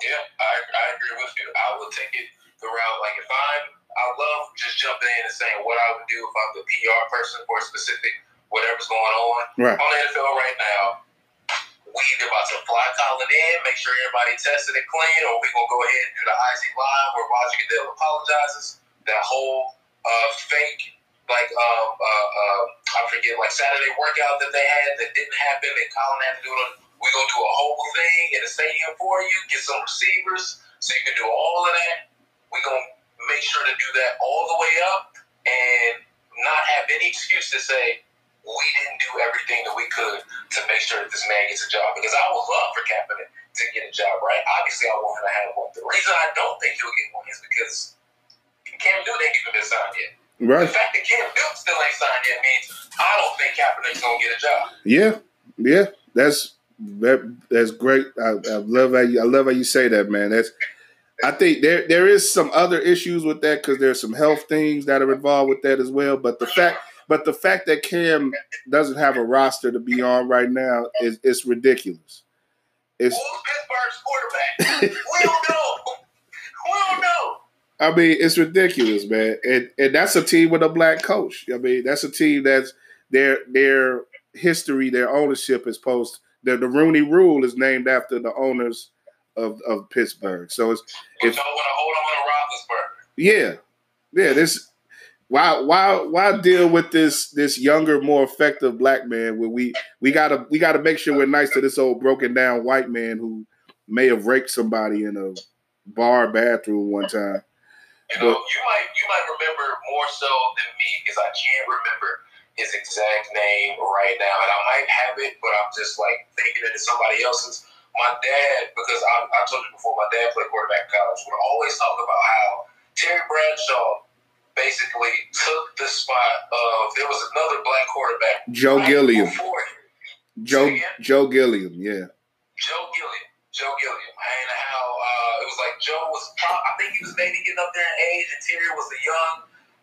S2: Yeah, I, I agree with you. I would take it the route like if I'm, I love just jumping in and saying what I would do if I'm the PR person for a specific whatever's going on
S1: Right.
S2: on the NFL right now. We either about to fly Colin in, make sure everybody tested and clean, or we gonna go ahead and do the Isaac Live where Roger Goodell apologizes. That whole uh, fake, like um, uh, uh, I forget, like Saturday workout that they had that didn't happen, and Colin had to do it. We gonna do a whole thing in the stadium for you, get some receivers, so you can do all of that. We gonna make sure to do that all the way up, and not have any excuse to say we didn't do everything that we could to make sure that this man gets a job. Because I would love for Kaepernick to get a job, right? Obviously, I want him to have one. The reason I don't think he'll get one is because Cam Newton ain't even been signed yet. The
S1: Right.
S2: fact that Cam Newton still ain't signed yet means I don't think Kaepernick's gonna get a job.
S1: Yeah. Yeah. That's that, that's great. I, I love how you, I love how you say that, man. That's I think there there is some other issues with that because there's some health things that are involved with that as well. But the fact but the fact that Cam doesn't have a roster to be on right now is it's ridiculous. It's
S2: Who's Pittsburgh's quarterback? we don't know. We don't know.
S1: I mean, it's ridiculous, man. And and that's a team with a black coach. I mean, that's a team that's their their history, their ownership is post the, the Rooney rule is named after the owners of, of Pittsburgh. So it's If-
S2: don't want to hold on to Roethlisberger.
S1: yeah. Yeah, this why why why deal with this this younger, more effective black man where we we gotta we gotta make sure we're nice to this old broken down white man who may have raped somebody in a bar bathroom one time.
S2: You know,
S1: But-
S2: you might you might remember more so than me because I can't remember his exact name right now, and I might have it, but I'm just like thinking that it's somebody else's. My dad, because I, I told you before, my dad played quarterback in college. Would always talk about how Terry Bradshaw basically took the spot of there was another black quarterback
S1: Joe
S2: right
S1: Gilliam.
S2: before him.
S1: Joe Joe Gilliam, yeah.
S2: Joe Gilliam. Joe Gilliam. And how uh, it was like Joe was, pro- I think he was maybe getting up there in age, and Terry was the young,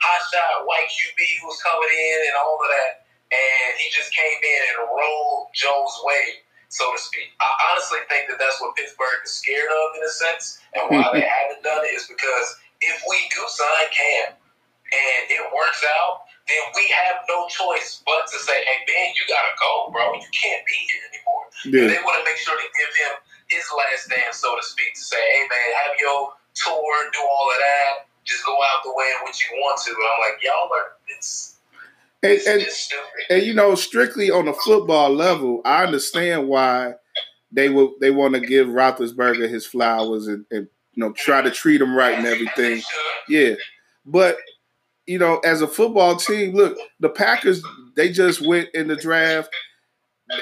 S2: hotshot white QB who was coming in and all of that. And he just came in and rolled Joe's way, so to speak. I honestly think that that's what Pittsburgh is scared of in a sense. And why they haven't done it is because if we do sign Cam and it works out, then we have no choice but to say, hey, Ben, you got to go, bro. You can't be here anymore.
S1: Yeah.
S2: They want to make sure to give him his last dance, so to speak, to say, hey, man, have your tour, do all of that. Just go out the way in which you want to. And I'm like, y'all are, it's,
S1: And,
S2: it's,
S1: and
S2: it's
S1: and you know, strictly on the football level, I understand why they will they want to give Roethlisberger his flowers and, and you know try to treat him right and everything. Yeah, but you know, as a football team, look, the Packers they just went in the draft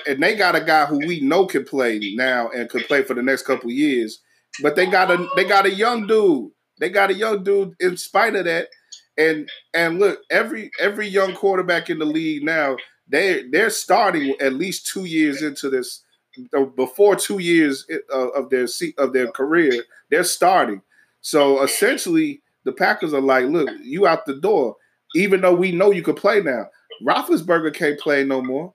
S1: and they got a guy who we know can play now and could play for the next couple years. But they got a they got a young dude. They got a young dude in spite of that. And and look, every every young quarterback in the league now, they they're starting at least two years into this. uh, Before two years uh, of their of their career, they're starting. So essentially, the Packers are like, "Look, you out the door." Even though we know you could play now, Roethlisberger can't play no more,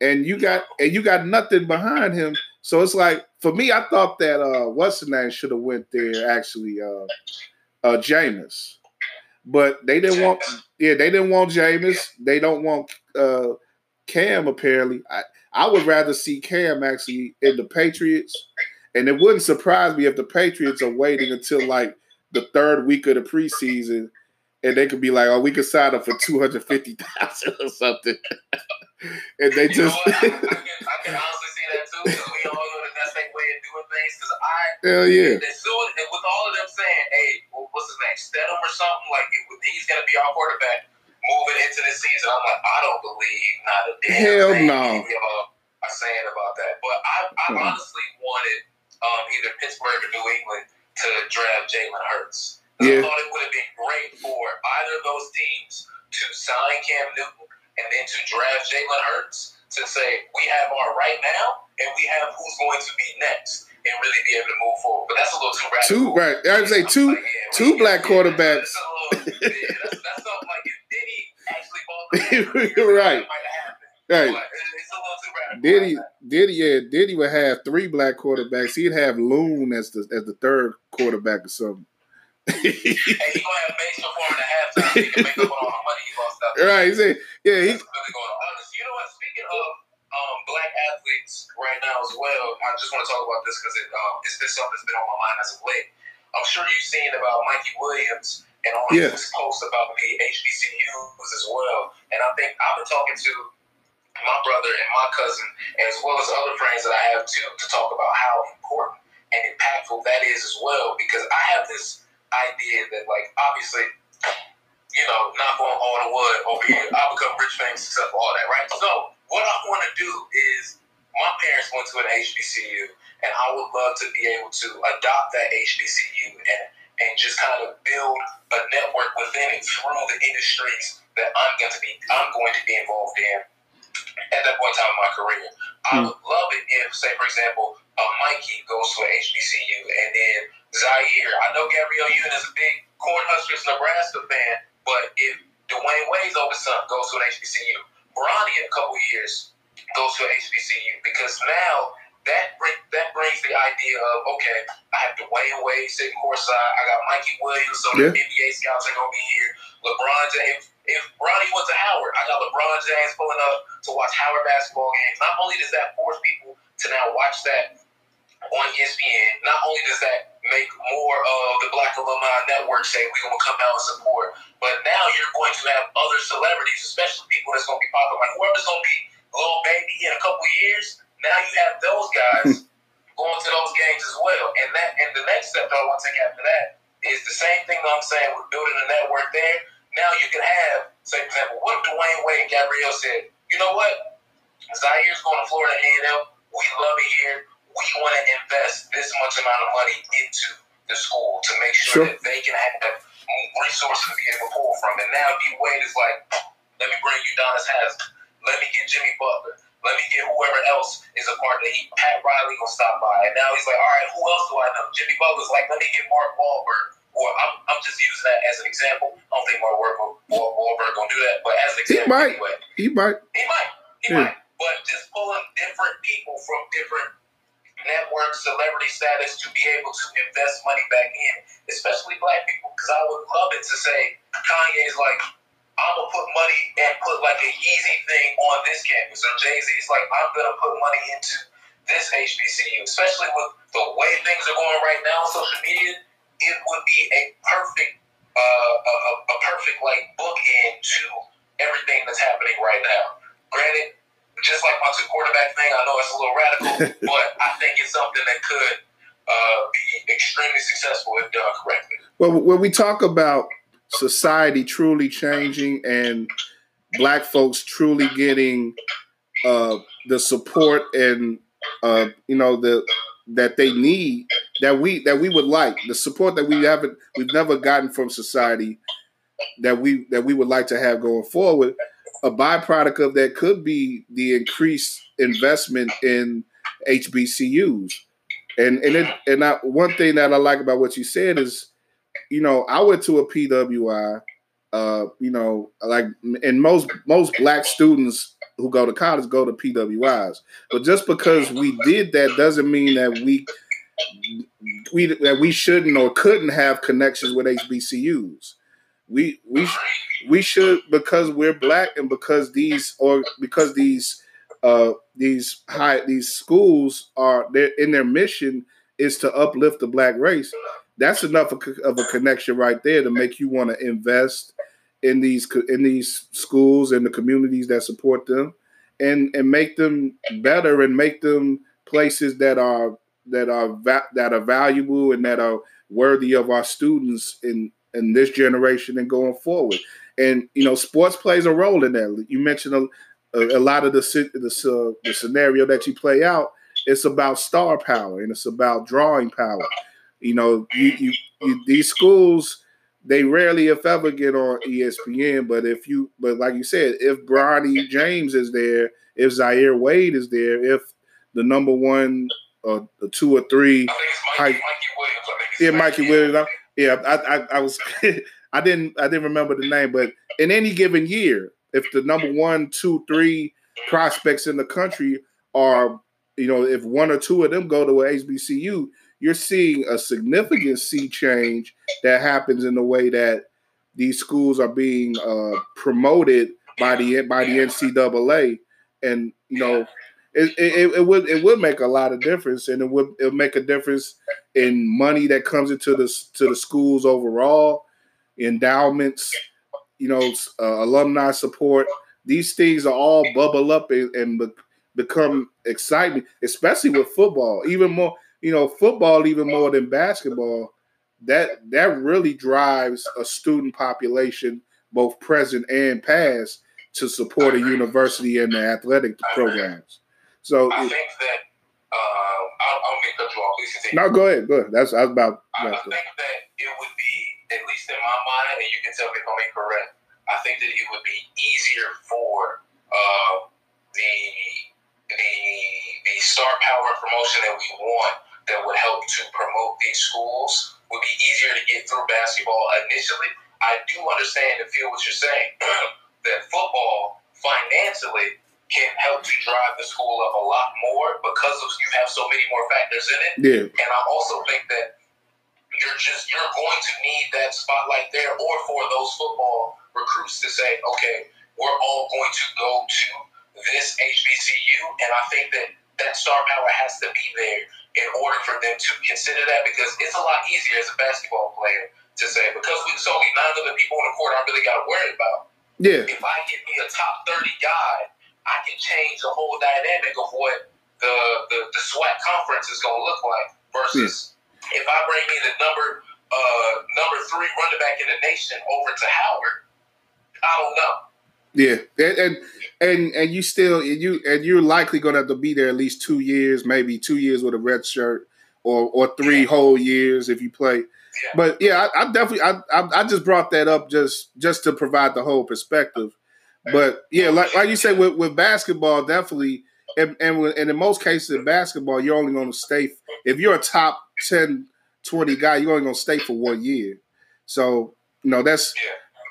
S1: and you got and you got nothing behind him. So it's like for me, I thought that uh, what's the name should have went there actually, uh, uh, Jameis, but they didn't want. Yeah, they didn't want Jameis. They don't want uh, Cam. Apparently, I I would rather see Cam actually in the Patriots, and it wouldn't surprise me if the Patriots are waiting until like the third week of the preseason, and they could be like, "Oh, we could sign up for two hundred fifty thousand or something," and they
S2: You
S1: just
S2: I, can, I can honestly see that too. Things. Because I,
S1: hell yeah,
S2: as soon and with all of them saying, "Hey, what's his name, Stidham or something," like it, he's gonna be our quarterback moving into this season. I'm like, I don't believe not a damn
S1: Hell
S2: thing
S1: no.
S2: y'all are saying about that. But I, I
S1: Hmm.
S2: honestly wanted um, either Pittsburgh or New England to draft Jalen Hurts.
S1: Yeah.
S2: I thought it would have been great for either of those teams to sign Cam Newton and then to draft Jalen Hurts to say we have our right now and we have who's going to be next and really be able to move forward. But that's a little too radical.
S1: two right. I would say two
S2: like, yeah,
S1: two black quarterbacks.
S2: That's, little, yeah, that's, that's something like if Diddy actually bought the
S1: Right.
S2: might have happened.
S1: Right.
S2: But it- it's a little too radical.
S1: Diddy, Diddy, yeah, Diddy would have three black quarterbacks. He'd have Loon as the as the third quarterback or something.
S2: And he gonna have Mason for him at halftime. He can make up on all the money he lost out.
S1: right? He said, yeah, he,
S2: That's really going on. Honestly, you know what? Speaking of um, black athletes right now as well, I just want to talk about this because it, um, it's been something that's been on my mind as of late. I'm sure you've seen about Mikey Williams and all
S1: Yeah.
S2: his posts about the HBCUs as well. And I think I've been talking to my brother and my cousin, as well as other friends that I have too, to talk about how important and impactful that is as well. Because I have this idea that, like, obviously, you know, knock on all the wood over here, I'll become rich, famous, successful, all that, right? So, what I want to do is, my parents went to an HBCU, and I would love to be able to adopt that HBCU and and just kind of build a network within it through the industries that I'm going to be I'm going to be involved in at that point in time in my career. I
S1: Hmm.
S2: would love it if, say, for example, a Mikey goes to an HBCU and then Zaire. I know Gabrielle Union is a big Cornhuskers Nebraska fan, but if Dwyane Wade's oldest son goes to an HBCU, Bronny in a couple years goes to HBCU because now that bring, that brings the idea of okay, I have Dwyane Wade sitting courtside. I got Mikey Williams, so
S1: Yeah.
S2: the NBA scouts are gonna be here. LeBron James. If Bronny went to Howard, I got LeBron James pulling up to watch Howard basketball games. Not only does that force people to now watch that on ESPN, not only does that make more of the Black Alumni Network say we're gonna come out and support, but now you're going to have other celebrities, especially people that's gonna be popular, like whoever's gonna be Lil Baby in a couple years. Now you have those guys going to those games as well, and that and the next step that I want to take after that is the same thing that I'm saying with building a network there. Now you can have, say for example, what if Dwyane Wade and Gabrielle said, you know what, Zaire's going to Florida A&M. We love it here. We want to invest this much amount of money into the school to make sure,
S1: Sure.
S2: that they can have resources to be able to pull from. And now D Wade is like, let me bring you Donis Haslem. Let me get Jimmy Butler. Let me get whoever else is a part the Heat. Pat Riley gonna stop by. And now he's like, all right, who else do I know? Jimmy Butler's like, let me get Mark Wahlberg. Or I'm, I'm just using that as an example. I don't think Mark Wahlberg, Wahlberg gonna do that, but as an example, He
S1: might.
S2: anyway.
S1: he might.
S2: He might. He
S1: Yeah.
S2: might. But just pulling different people from different networks, celebrity status to be able to invest money back in, especially black people. Because I would love it to say Kanye's like, I'm gonna put money and put like an easy thing on this campus, or Jay Z's like, I'm gonna put money into this HBCU, especially with the way things are going right now on social media. It would be a perfect, uh, a a perfect like bookend to everything that's happening right now. Granted, just like my two quarterback thing, I know it's a little radical, but I think it's something that could uh, be extremely successful if done correctly.
S1: Well, when we talk about society truly changing and black folks truly getting uh, the support and uh, you know the that they need that we that we would like the support that we haven't we've never gotten from society that we that we would like to have going forward. A byproduct of that could be the increased investment in HBCUs. And and it, and I, one thing that I like about what you said is, you know, I went to a PWI. Uh, you know, like and most most black students who go to college go to PWIs. But just because we did that doesn't mean that we we that we shouldn't or couldn't have connections with HBCUs. We we we should because we're black and because these or because these uh these high these schools are they in their mission is to uplift the black race. That's enough of a connection right there to make you want to invest in these in these schools and the communities that support them, and and make them better and make them places that are that are that are valuable and that are worthy of our students in in this generation and going forward. And you know, sports plays a role in that. You mentioned a, a, a lot of the the, uh, the scenario that you play out. It's about star power and it's about drawing power. You know, you, you, you these schools they rarely, if ever, get on ESPN. But if you, but like you said, if Bronny James is there, if Zaire Wade is there, if the number one or the two or three,
S2: Mikey, Mikey Williams.
S1: yeah, Mikey Williams. Yeah, I, I, I was, I didn't, I didn't remember the name, but in any given year, if the number one, two, three prospects in the country are, you know, if one or two of them go to a HBCU, you're seeing a significant sea change that happens in the way that these schools are being uh, promoted by the by the NCAA, and you know, it, it, it, would it would make a lot of difference, and it would it make a difference in money that comes into the to the schools overall, endowments, you know, uh, alumni support. These things are all bubble up and, and be, become exciting, especially with football. Even more, you know, football even more than basketball. That that really drives a student population, both present and past, to support a university and the athletic programs. So
S2: I think that uh, I'll, I'll make cut you off. Please continue.
S1: No, go ahead. Go ahead. That's was about.
S2: I, I think that it would be, at least in my mind, and you can tell me if I'm incorrect. I think that it would be easier for uh, the the the star power promotion that we want that would help to promote these schools would be easier to get through basketball initially. I do understand and feel what you're saying that football financially can help to drive the school up a lot more because of you have so many more factors in it.
S1: Yeah.
S2: And I also think that you're just you're going to need that spotlight there, or for those football recruits to say, okay, we're all going to go to this HBCU, and I think that that star power has to be there in order for them to consider that because it's a lot easier as a basketball player to say because we there's only nine other people on the court I really got to worry about.
S1: Yeah.
S2: If I get me a top thirty guy I can change the whole dynamic of what the the, the SWAC conference is going to look like versus yeah. if I bring me the number uh, number three running back in the nation over to Howard. I don't know.
S1: Yeah, and and and, and you still and you and you're likely going to have to be there at least two years, maybe two years with a red shirt, or or three yeah. whole years if you play. Yeah. But yeah, I, I definitely I, I, I just brought that up just just to provide the whole perspective but yeah, like like you said with, with basketball, definitely, and, and, and in most cases in basketball, you're only going to stay if you're a top 10, 20 guy, you're only going to stay for one year. So you know that's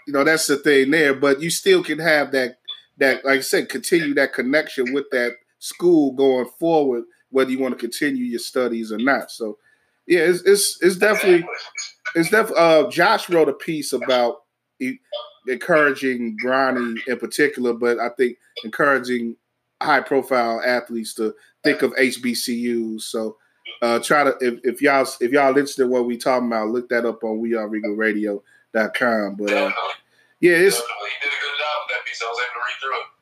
S1: you know that's the thing there. But you still can have that that like I said, continue that connection with that school going forward, whether you want to continue your studies or not. So yeah, it's it's, it's definitely it's definitely. Uh, Josh wrote a piece about encouraging Bronny in particular, but I think encouraging high profile athletes to think of HBCUs. So uh, try to if, if y'all if y'all interested in what we talking about, look that up on weareregalradio.com. But uh, yeah, it's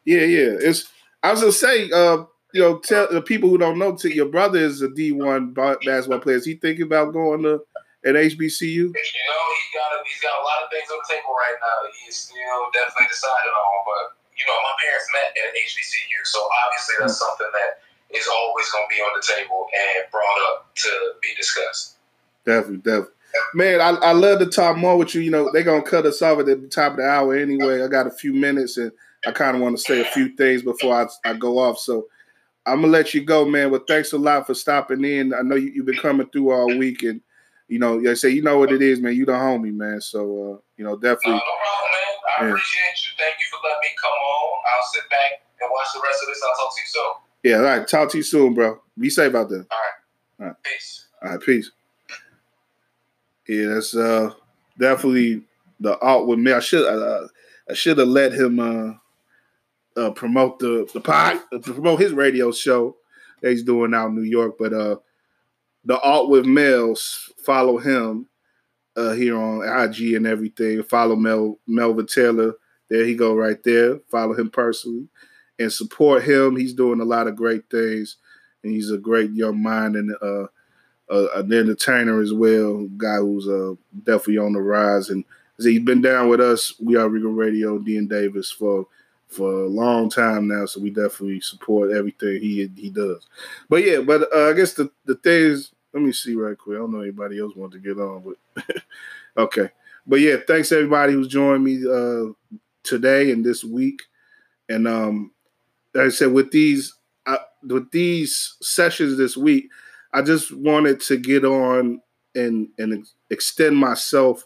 S1: Yeah, yeah. It's I was gonna say, uh, you know, tell the people who don't know, to your brother is a D one basketball player. Is he thinking about going to at HBCU?
S2: You know, he got a, he's got a lot of things on the table right now. He's still definitely decided on, but you know, my parents met at HBCU, so obviously that's mm-hmm. something that is always going to be on the table and brought up to be discussed.
S1: Definitely, definitely. Man, I, I love to talk more with you. You know, they're gonna cut us off at the top of the hour anyway. I got a few minutes and I kind of want to say a few things before I, I go off. So I'm gonna let you go, man. But thanks a lot for stopping in. I know you, you, have been coming through all week, and you know, I say you know what it is, man. You the homie, man. So uh, you know, definitely.
S2: No, no problem, man. I yeah. appreciate you. Thank you for letting me come on. I'll sit back and watch the rest of this. I'll talk to you soon.
S1: Yeah, all right. Talk to you soon, bro. Be safe out there. All
S2: right. All right. Peace.
S1: All right, peace. Yeah, that's uh definitely the art with me. I should uh, I should have let him uh, uh promote the the pod uh, promote his radio show that he's doing out in New York. But uh the art with Mels, follow him uh here on IG and everything. Follow Mel Melvin Taylor. There he go right there. Follow him personally and support him. He's doing a lot of great things, and he's a great young mind and uh, an entertainer as well. Guy who's uh, definitely on the rise, and he's been down with us. We are Regal Radio, Dean Davis for for a long time now. So we definitely support everything he he does. But yeah, but uh, I guess the the things. Let me see right quick. I don't know anybody else want to get on, but okay. But yeah, thanks everybody who's joined me uh, today and this week. And um, like I said, with these uh, with these sessions this week, I just wanted to get on and and extend myself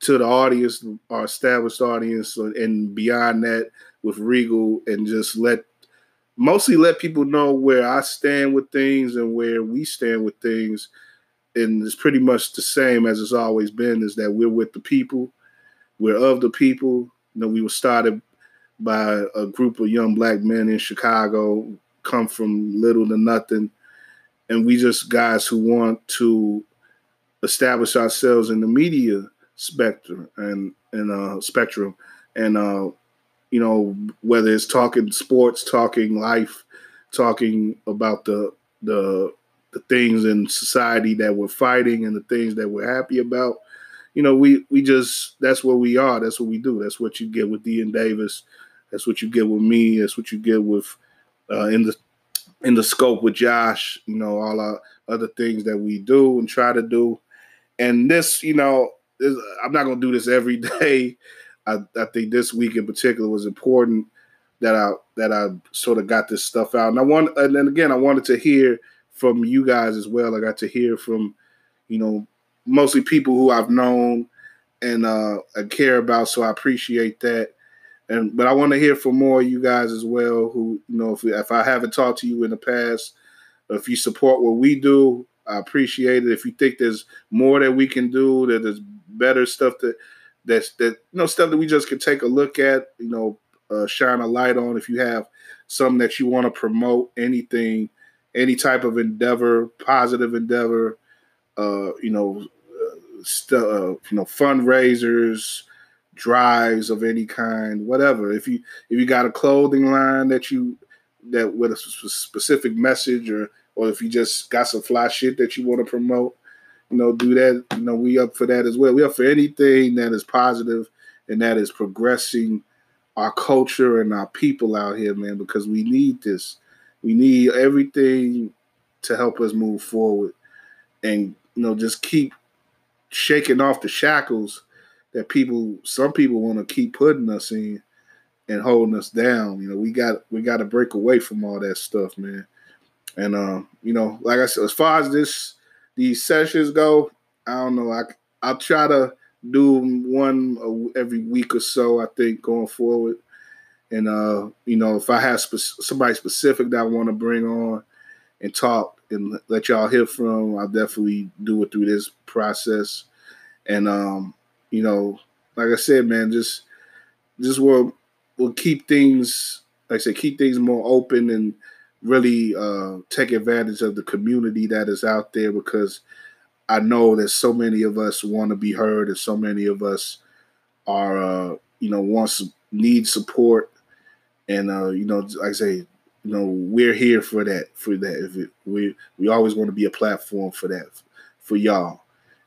S1: to the audience, our established audience, and beyond that with Regal, and just let mostly let people know where I stand with things and where we stand with things. And it's pretty much the same as it's always been: is that we're with the people, we're of the people. You know, we were started by a group of young black men in Chicago, come from little to nothing. And we just guys who want to establish ourselves in the media spectrum and and uh, spectrum, and uh, you know whether it's talking sports, talking life, talking about the the the things in society that we're fighting and the things that we're happy about. You know, we we just that's what we are. That's what we do. That's what you get with Dean Davis. That's what you get with me. That's what you get with uh, in the in the scope with Josh. You know, all our other things that we do and try to do. And this, you know, is, I'm not to do this every day. I, I think this week in particular was important that I that I sort of got this stuff out. And I want, and then again, I wanted to hear from you guys as well. I got to hear from, you know, mostly people who I've known and uh, I care about. So I appreciate that and but I want to hear from more of you guys as well. Who you know, if if I haven't talked to you in the past, if you support what we do, I appreciate it. If you think there's more that we can do, that there's better stuff that that's that you know stuff that we just can take a look at, you know, uh, shine a light on. If you have something that you want to promote, anything, any type of endeavor, positive endeavor, uh, you know, uh, st- uh, you know, fundraisers drives of any kind, whatever. If you if you got a clothing line that you that with a specific message, or or if you just got some fly shit that you want to promote, you know, do that. You know, we up for that as well. We up for anything that is positive and that is progressing our culture and our people out here, man, because we need this. We need everything to help us move forward and you know just keep shaking off the shackles that people, some people want to keep putting us in and holding us down. You know, we got we got to break away from all that stuff, man. And uh, you know, like I said, as far as this these sessions go, I don't know. I I'll try to do one every week or so. I think going forward, and uh, you know, if I have spe- somebody specific that I want to bring on and talk and let y'all hear from, I'll definitely do it through this process. And um, you know, like I said, man, just just will will keep things like I said, keep things more open and really uh, take advantage of the community that is out there because I know that so many of us want to be heard and so many of us are uh, you know wants need support and uh, you know like I say you know we're here for that for that if it, we we always want to be a platform for that for y'all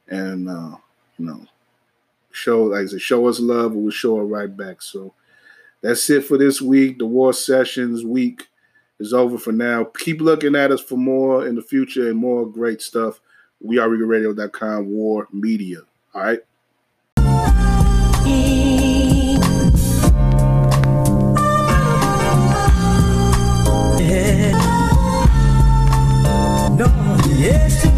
S1: and uh, you know show like I said, show us love, and we'll show it right back. So that's it for this week. The War Sessions week is over for now. Keep looking at us for more in the future and more great stuff. We are RegalRadio.com, War Media. All right. Yeah. No, yes.